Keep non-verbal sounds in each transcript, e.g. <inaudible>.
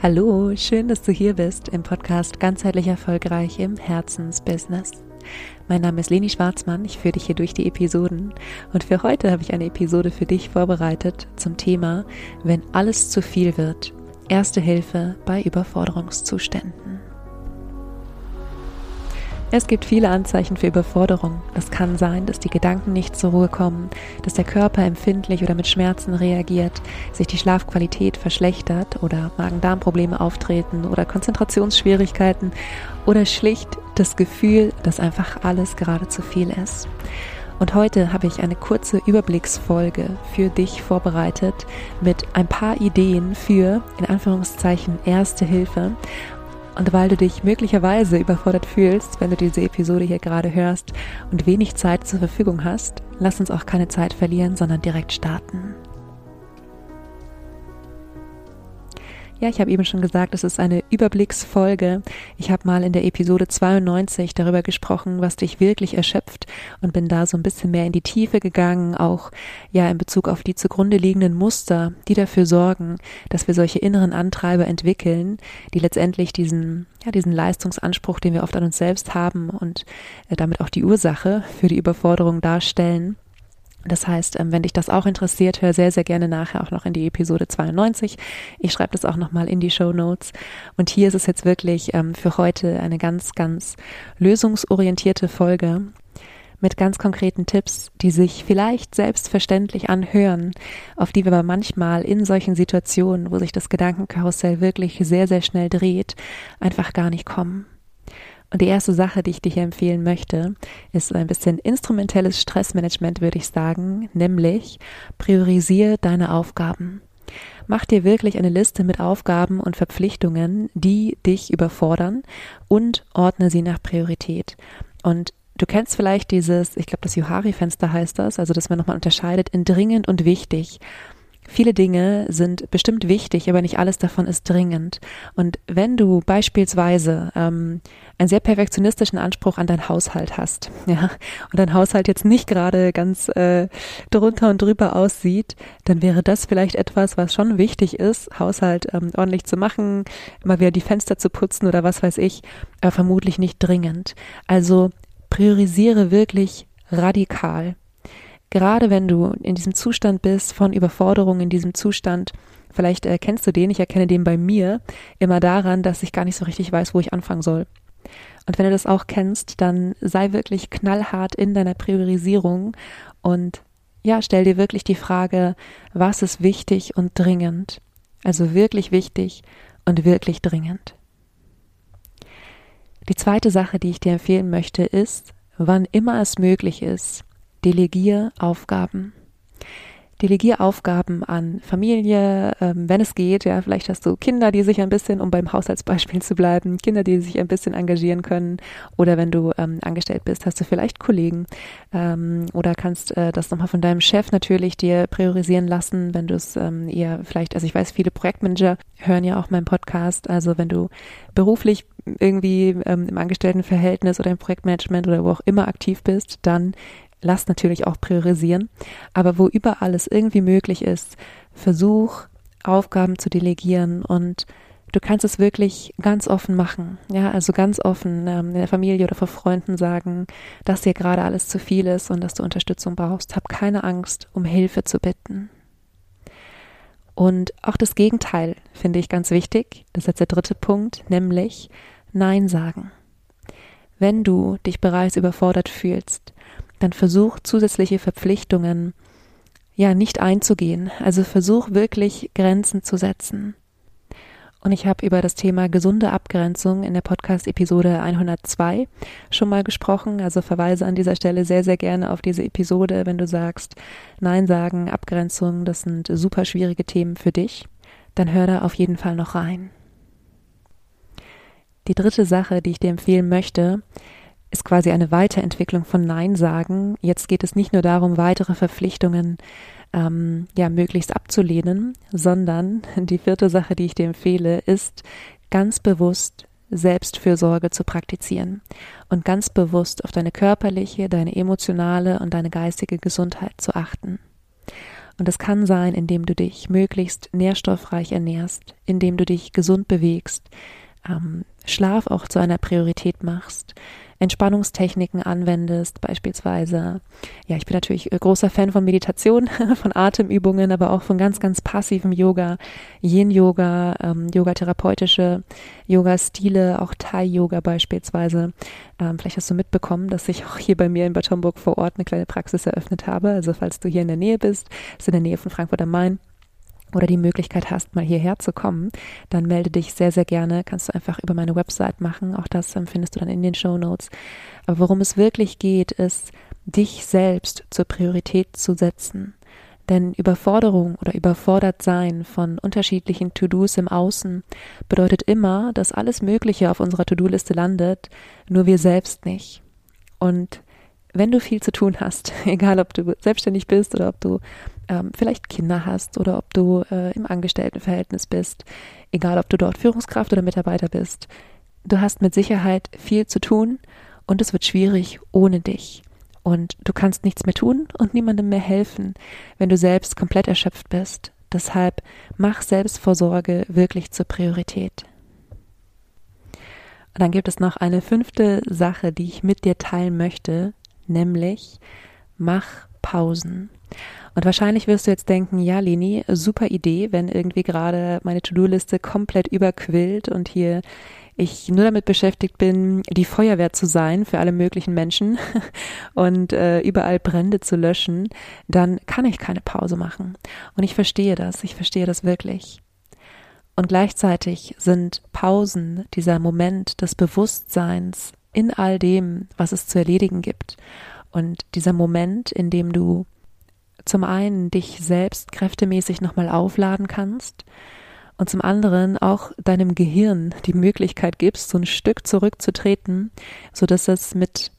Hallo, schön, dass du hier bist im Podcast Ganzheitlich Erfolgreich im Herzensbusiness. Mein Name ist Leni Schwarzmann, ich führe dich hier durch die Episoden und für heute habe ich eine Episode für dich vorbereitet zum Thema, wenn alles zu viel wird, erste Hilfe bei Überforderungszuständen. Es gibt viele Anzeichen für Überforderung. Es kann sein, dass die Gedanken nicht zur Ruhe kommen, dass der Körper empfindlich oder mit Schmerzen reagiert, sich die Schlafqualität verschlechtert oder Magen-Darm-Probleme auftreten oder Konzentrationsschwierigkeiten oder schlicht das Gefühl, dass einfach alles gerade zu viel ist. Und heute habe ich eine kurze Überblicksfolge für dich vorbereitet mit ein paar Ideen für, in Anführungszeichen, erste Hilfe und weil du dich möglicherweise überfordert fühlst, wenn du diese Episode hier gerade hörst und wenig Zeit zur Verfügung hast, lass uns auch keine Zeit verlieren, sondern direkt starten. Ja, ich habe eben schon gesagt, es ist eine Überblicksfolge. Ich habe mal in der Episode 92 darüber gesprochen, was dich wirklich erschöpft und bin da so ein bisschen mehr in die Tiefe gegangen, auch ja in Bezug auf die zugrunde liegenden Muster, die dafür sorgen, dass wir solche inneren Antreiber entwickeln, die letztendlich diesen ja, diesen Leistungsanspruch, den wir oft an uns selbst haben und äh, damit auch die Ursache für die Überforderung darstellen. Das heißt, ähm, wenn dich das auch interessiert, hör sehr, sehr gerne nachher auch noch in die Episode 92. Ich schreibe das auch nochmal in die Show Notes. Und hier ist es jetzt wirklich ähm, für heute eine ganz, ganz lösungsorientierte Folge mit ganz konkreten Tipps, die sich vielleicht selbstverständlich anhören, auf die wir aber manchmal in solchen Situationen, wo sich das Gedankenkarussell wirklich sehr, sehr schnell dreht, einfach gar nicht kommen. Und die erste Sache, die ich dir hier empfehlen möchte, ist ein bisschen instrumentelles Stressmanagement, würde ich sagen, nämlich priorisiere deine Aufgaben. Mach dir wirklich eine Liste mit Aufgaben und Verpflichtungen, die dich überfordern und ordne sie nach Priorität. Und Du kennst vielleicht dieses, ich glaube, das Johari-Fenster heißt das, also dass man nochmal unterscheidet in dringend und wichtig. Viele Dinge sind bestimmt wichtig, aber nicht alles davon ist dringend. Und wenn du beispielsweise ähm, einen sehr perfektionistischen Anspruch an deinen Haushalt hast, <laughs> ja, und dein Haushalt jetzt nicht gerade ganz äh, drunter und drüber aussieht, dann wäre das vielleicht etwas, was schon wichtig ist, Haushalt ähm, ordentlich zu machen, immer wieder die Fenster zu putzen oder was weiß ich, aber vermutlich nicht dringend. Also priorisiere wirklich radikal gerade wenn du in diesem Zustand bist von Überforderung, in diesem Zustand, vielleicht erkennst du den, ich erkenne den bei mir, immer daran, dass ich gar nicht so richtig weiß, wo ich anfangen soll. Und wenn du das auch kennst, dann sei wirklich knallhart in deiner Priorisierung und ja, stell dir wirklich die Frage, was ist wichtig und dringend? Also wirklich wichtig und wirklich dringend. Die zweite Sache, die ich dir empfehlen möchte, ist, wann immer es möglich ist, Delegier Aufgaben. Delegier Aufgaben an Familie, ähm, wenn es geht. Ja, vielleicht hast du Kinder, die sich ein bisschen, um beim Haushaltsbeispiel zu bleiben, Kinder, die sich ein bisschen engagieren können. Oder wenn du ähm, angestellt bist, hast du vielleicht Kollegen ähm, oder kannst äh, das nochmal von deinem Chef natürlich dir priorisieren lassen, wenn du es ähm, eher vielleicht, also ich weiß, viele Projektmanager hören ja auch meinen Podcast. Also wenn du beruflich irgendwie ähm, im Angestelltenverhältnis oder im Projektmanagement oder wo auch immer aktiv bist, dann lass natürlich auch priorisieren, aber wo überall es irgendwie möglich ist, versuch Aufgaben zu delegieren und du kannst es wirklich ganz offen machen. Ja, also ganz offen ähm, in der Familie oder vor Freunden sagen, dass dir gerade alles zu viel ist und dass du Unterstützung brauchst. Hab keine Angst, um Hilfe zu bitten. Und auch das Gegenteil finde ich ganz wichtig. Das ist jetzt der dritte Punkt, nämlich Nein sagen. Wenn du dich bereits überfordert fühlst, dann versuch zusätzliche Verpflichtungen ja nicht einzugehen. Also versuch wirklich Grenzen zu setzen. Und ich habe über das Thema gesunde Abgrenzung in der Podcast-Episode 102 schon mal gesprochen. Also verweise an dieser Stelle sehr, sehr gerne auf diese Episode, wenn du sagst, Nein sagen, Abgrenzung, das sind super schwierige Themen für dich. Dann hör da auf jeden Fall noch rein. Die dritte Sache, die ich dir empfehlen möchte, ist quasi eine Weiterentwicklung von Nein sagen. Jetzt geht es nicht nur darum, weitere Verpflichtungen ähm, ja möglichst abzulehnen, sondern die vierte Sache, die ich dir empfehle, ist ganz bewusst Selbstfürsorge zu praktizieren und ganz bewusst auf deine körperliche, deine emotionale und deine geistige Gesundheit zu achten. Und das kann sein, indem du dich möglichst nährstoffreich ernährst, indem du dich gesund bewegst, ähm, Schlaf auch zu einer Priorität machst, Entspannungstechniken anwendest, beispielsweise. Ja, ich bin natürlich äh, großer Fan von Meditation, <laughs> von Atemübungen, aber auch von ganz, ganz passivem Yoga, Yin-Yoga, ähm, Yoga-therapeutische Yoga-Stile, auch Thai-Yoga beispielsweise. Ähm, vielleicht hast du mitbekommen, dass ich auch hier bei mir in Bad Homburg vor Ort eine kleine Praxis eröffnet habe. Also falls du hier in der Nähe bist, ist in der Nähe von Frankfurt am Main, oder die Möglichkeit hast, mal hierher zu kommen, dann melde dich sehr, sehr gerne. Kannst du einfach über meine Website machen. Auch das findest du dann in den Show Notes. Aber worum es wirklich geht, ist, dich selbst zur Priorität zu setzen. Denn Überforderung oder überfordert sein von unterschiedlichen To-Dos im Außen bedeutet immer, dass alles Mögliche auf unserer To-Do-Liste landet, nur wir selbst nicht. Und wenn du viel zu tun hast, <laughs> egal ob du selbstständig bist oder ob du ähm, vielleicht Kinder hast oder ob du äh, im Angestelltenverhältnis bist, egal ob du dort Führungskraft oder Mitarbeiter bist, du hast mit Sicherheit viel zu tun und es wird schwierig ohne dich. Und du kannst nichts mehr tun und niemandem mehr helfen, wenn du selbst komplett erschöpft bist. Deshalb mach Selbstvorsorge wirklich zur Priorität. Und dann gibt es noch eine fünfte Sache, die ich mit dir teilen möchte, nämlich mach Pausen. Und wahrscheinlich wirst du jetzt denken, ja, Leni, super Idee, wenn irgendwie gerade meine To-Do-Liste komplett überquillt und hier ich nur damit beschäftigt bin, die Feuerwehr zu sein für alle möglichen Menschen <laughs> und äh, überall Brände zu löschen, dann kann ich keine Pause machen. Und ich verstehe das, ich verstehe das wirklich. Und gleichzeitig sind Pausen dieser Moment des Bewusstseins in all dem, was es zu erledigen gibt. Und dieser Moment, in dem du zum einen dich selbst kräftemäßig nochmal aufladen kannst und zum anderen auch deinem Gehirn die Möglichkeit gibst, so ein Stück zurückzutreten, so dass es mit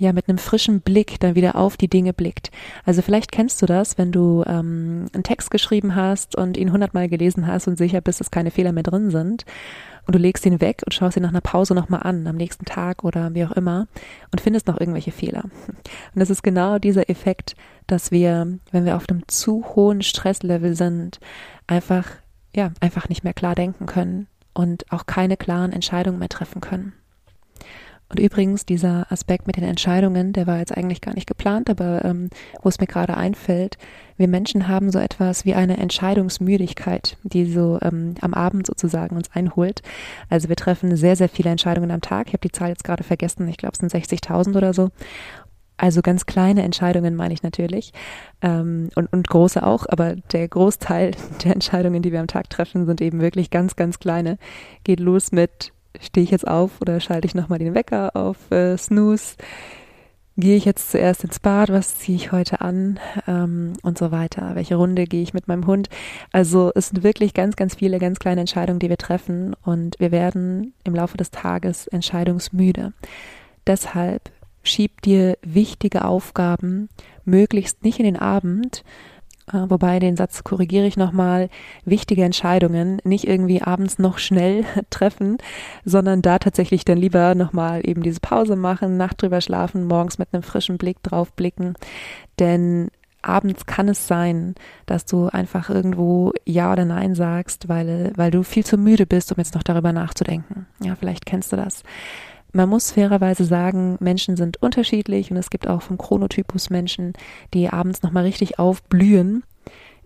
ja mit einem frischen Blick dann wieder auf die Dinge blickt. Also vielleicht kennst du das, wenn du ähm, einen Text geschrieben hast und ihn hundertmal gelesen hast und sicher bist, dass keine Fehler mehr drin sind und du legst ihn weg und schaust ihn nach einer Pause nochmal an, am nächsten Tag oder wie auch immer und findest noch irgendwelche Fehler. Und das ist genau dieser Effekt, dass wir, wenn wir auf einem zu hohen Stresslevel sind, einfach, ja, einfach nicht mehr klar denken können und auch keine klaren Entscheidungen mehr treffen können. Und übrigens, dieser Aspekt mit den Entscheidungen, der war jetzt eigentlich gar nicht geplant, aber ähm, wo es mir gerade einfällt, wir Menschen haben so etwas wie eine Entscheidungsmüdigkeit, die so ähm, am Abend sozusagen uns einholt. Also wir treffen sehr, sehr viele Entscheidungen am Tag. Ich habe die Zahl jetzt gerade vergessen, ich glaube es sind 60.000 oder so. Also ganz kleine Entscheidungen meine ich natürlich ähm, und, und große auch, aber der Großteil <laughs> der Entscheidungen, die wir am Tag treffen, sind eben wirklich ganz, ganz kleine. Geht los mit stehe ich jetzt auf oder schalte ich nochmal den Wecker auf äh, Snooze? Gehe ich jetzt zuerst ins Bad? Was ziehe ich heute an? Ähm, und so weiter. Welche Runde gehe ich mit meinem Hund? Also es sind wirklich ganz, ganz viele ganz kleine Entscheidungen, die wir treffen und wir werden im Laufe des Tages entscheidungsmüde. Deshalb schieb dir wichtige Aufgaben möglichst nicht in den Abend, wobei den Satz korrigiere ich nochmal, wichtige Entscheidungen nicht irgendwie abends noch schnell <laughs> treffen, sondern da tatsächlich dann lieber nochmal eben diese Pause machen, Nacht drüber schlafen, morgens mit einem frischen Blick drauf blicken. Denn abends kann es sein, dass du einfach irgendwo Ja oder Nein sagst, weil, weil du viel zu müde bist, um jetzt noch darüber nachzudenken. Ja, vielleicht kennst du das. Man muss fairerweise sagen, Menschen sind unterschiedlich und es gibt auch vom Chronotypus Menschen, die abends nochmal richtig aufblühen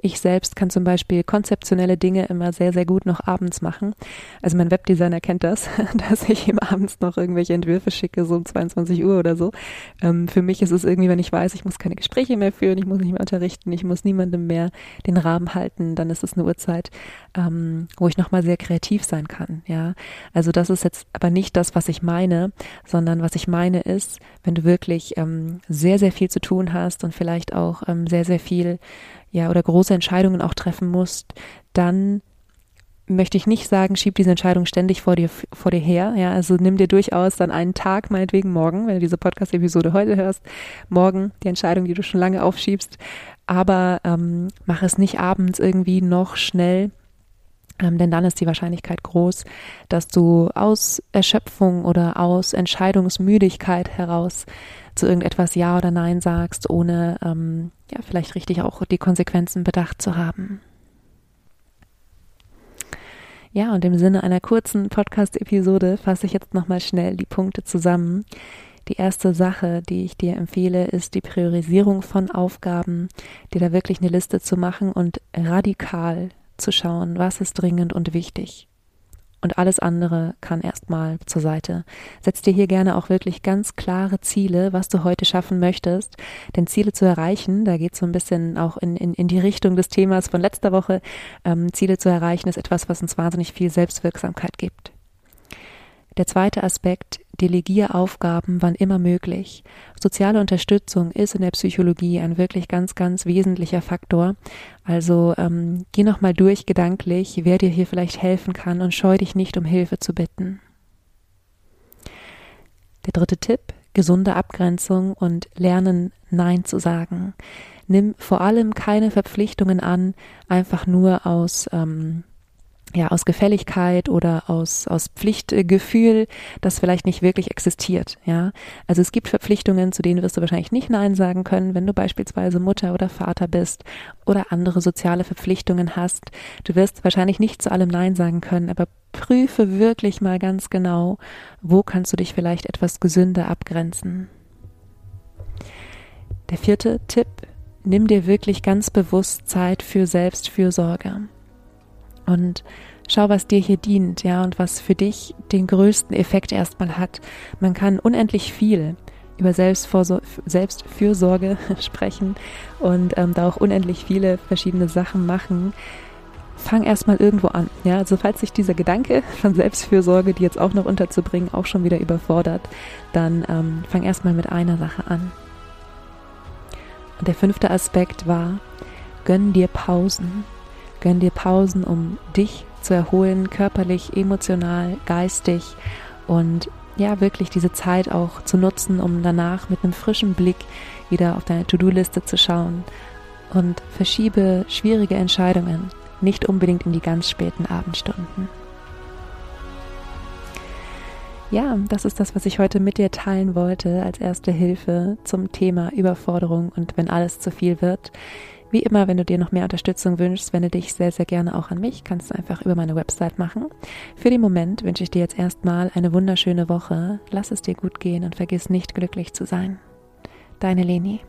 ich selbst kann zum Beispiel konzeptionelle Dinge immer sehr, sehr gut noch abends machen. Also mein Webdesigner kennt das, <laughs> dass ich ihm abends noch irgendwelche Entwürfe schicke, so um 22 Uhr oder so. Ähm, für mich ist es irgendwie, wenn ich weiß, ich muss keine Gespräche mehr führen, ich muss nicht mehr unterrichten, ich muss niemandem mehr den Rahmen halten, dann ist es eine Uhrzeit, ähm, wo ich nochmal sehr kreativ sein kann. Ja, also das ist jetzt aber nicht das, was ich meine, sondern was ich meine ist, wenn du wirklich ähm, sehr, sehr viel zu tun hast und vielleicht auch sehr, sehr viel ja, oder große Entscheidungen auch treffen musst, dann möchte ich nicht sagen, schieb diese Entscheidung ständig vor dir, vor dir her. Ja, also nimm dir durchaus dann einen Tag, meinetwegen morgen, wenn du diese Podcast-Episode heute hörst, morgen die Entscheidung, die du schon lange aufschiebst. Aber ähm, mach es nicht abends irgendwie noch schnell, ähm, denn dann ist die Wahrscheinlichkeit groß, dass du aus Erschöpfung oder aus Entscheidungsmüdigkeit heraus zu irgendetwas Ja oder Nein sagst, ohne ähm, ja, vielleicht richtig auch die Konsequenzen bedacht zu haben. Ja, und im Sinne einer kurzen Podcast-Episode fasse ich jetzt nochmal schnell die Punkte zusammen. Die erste Sache, die ich dir empfehle, ist die Priorisierung von Aufgaben, dir da wirklich eine Liste zu machen und radikal zu schauen, was ist dringend und wichtig und alles andere kann erstmal zur Seite. Setz dir hier gerne auch wirklich ganz klare Ziele, was du heute schaffen möchtest. Denn Ziele zu erreichen, da geht so ein bisschen auch in, in, in die Richtung des Themas von letzter Woche. Ähm, Ziele zu erreichen ist etwas, was uns wahnsinnig viel Selbstwirksamkeit gibt. Der zweite Aspekt, delegier Aufgaben wann immer möglich. Soziale Unterstützung ist in der Psychologie ein wirklich ganz, ganz wesentlicher Faktor. Also ähm, geh nochmal durch gedanklich, wer dir hier vielleicht helfen kann und scheu dich nicht, um Hilfe zu bitten. Der dritte Tipp, gesunde Abgrenzung und lernen, Nein zu sagen. Nimm vor allem keine Verpflichtungen an, einfach nur aus ähm, ja, aus Gefälligkeit oder aus, aus Pflichtgefühl, das vielleicht nicht wirklich existiert, ja. Also es gibt Verpflichtungen, zu denen wirst du wahrscheinlich nicht Nein sagen können, wenn du beispielsweise Mutter oder Vater bist oder andere soziale Verpflichtungen hast. Du wirst wahrscheinlich nicht zu allem Nein sagen können, aber prüfe wirklich mal ganz genau, wo kannst du dich vielleicht etwas gesünder abgrenzen. Der vierte Tipp, nimm dir wirklich ganz bewusst Zeit für Selbstfürsorge und schau, was dir hier dient, ja, und was für dich den größten Effekt erstmal hat. Man kann unendlich viel über Selbstfürsorge <laughs> sprechen und ähm, da auch unendlich viele verschiedene Sachen machen. Fang erstmal irgendwo an, ja, also falls sich dieser Gedanke <laughs> von Selbstfürsorge, die jetzt auch noch unterzubringen, auch schon wieder überfordert, dann ähm, fang erstmal mit einer Sache an. Und der fünfte Aspekt war, gönn dir Pausen. Gönn dir Pausen, um dich zu erholen, körperlich, emotional, geistig und ja, wirklich diese Zeit auch zu nutzen, um danach mit einem frischen Blick wieder auf deine To-Do-Liste zu schauen und verschiebe schwierige Entscheidungen nicht unbedingt in die ganz späten Abendstunden. Ja, das ist das, was ich heute mit dir teilen wollte als erste Hilfe zum Thema Überforderung und wenn alles zu viel wird. Wie immer, wenn du dir noch mehr Unterstützung wünschst, wende dich sehr, sehr gerne auch an mich. Kannst du einfach über meine Website machen. Für den Moment wünsche ich dir jetzt erstmal eine wunderschöne Woche. Lass es dir gut gehen und vergiss nicht glücklich zu sein. Deine Leni.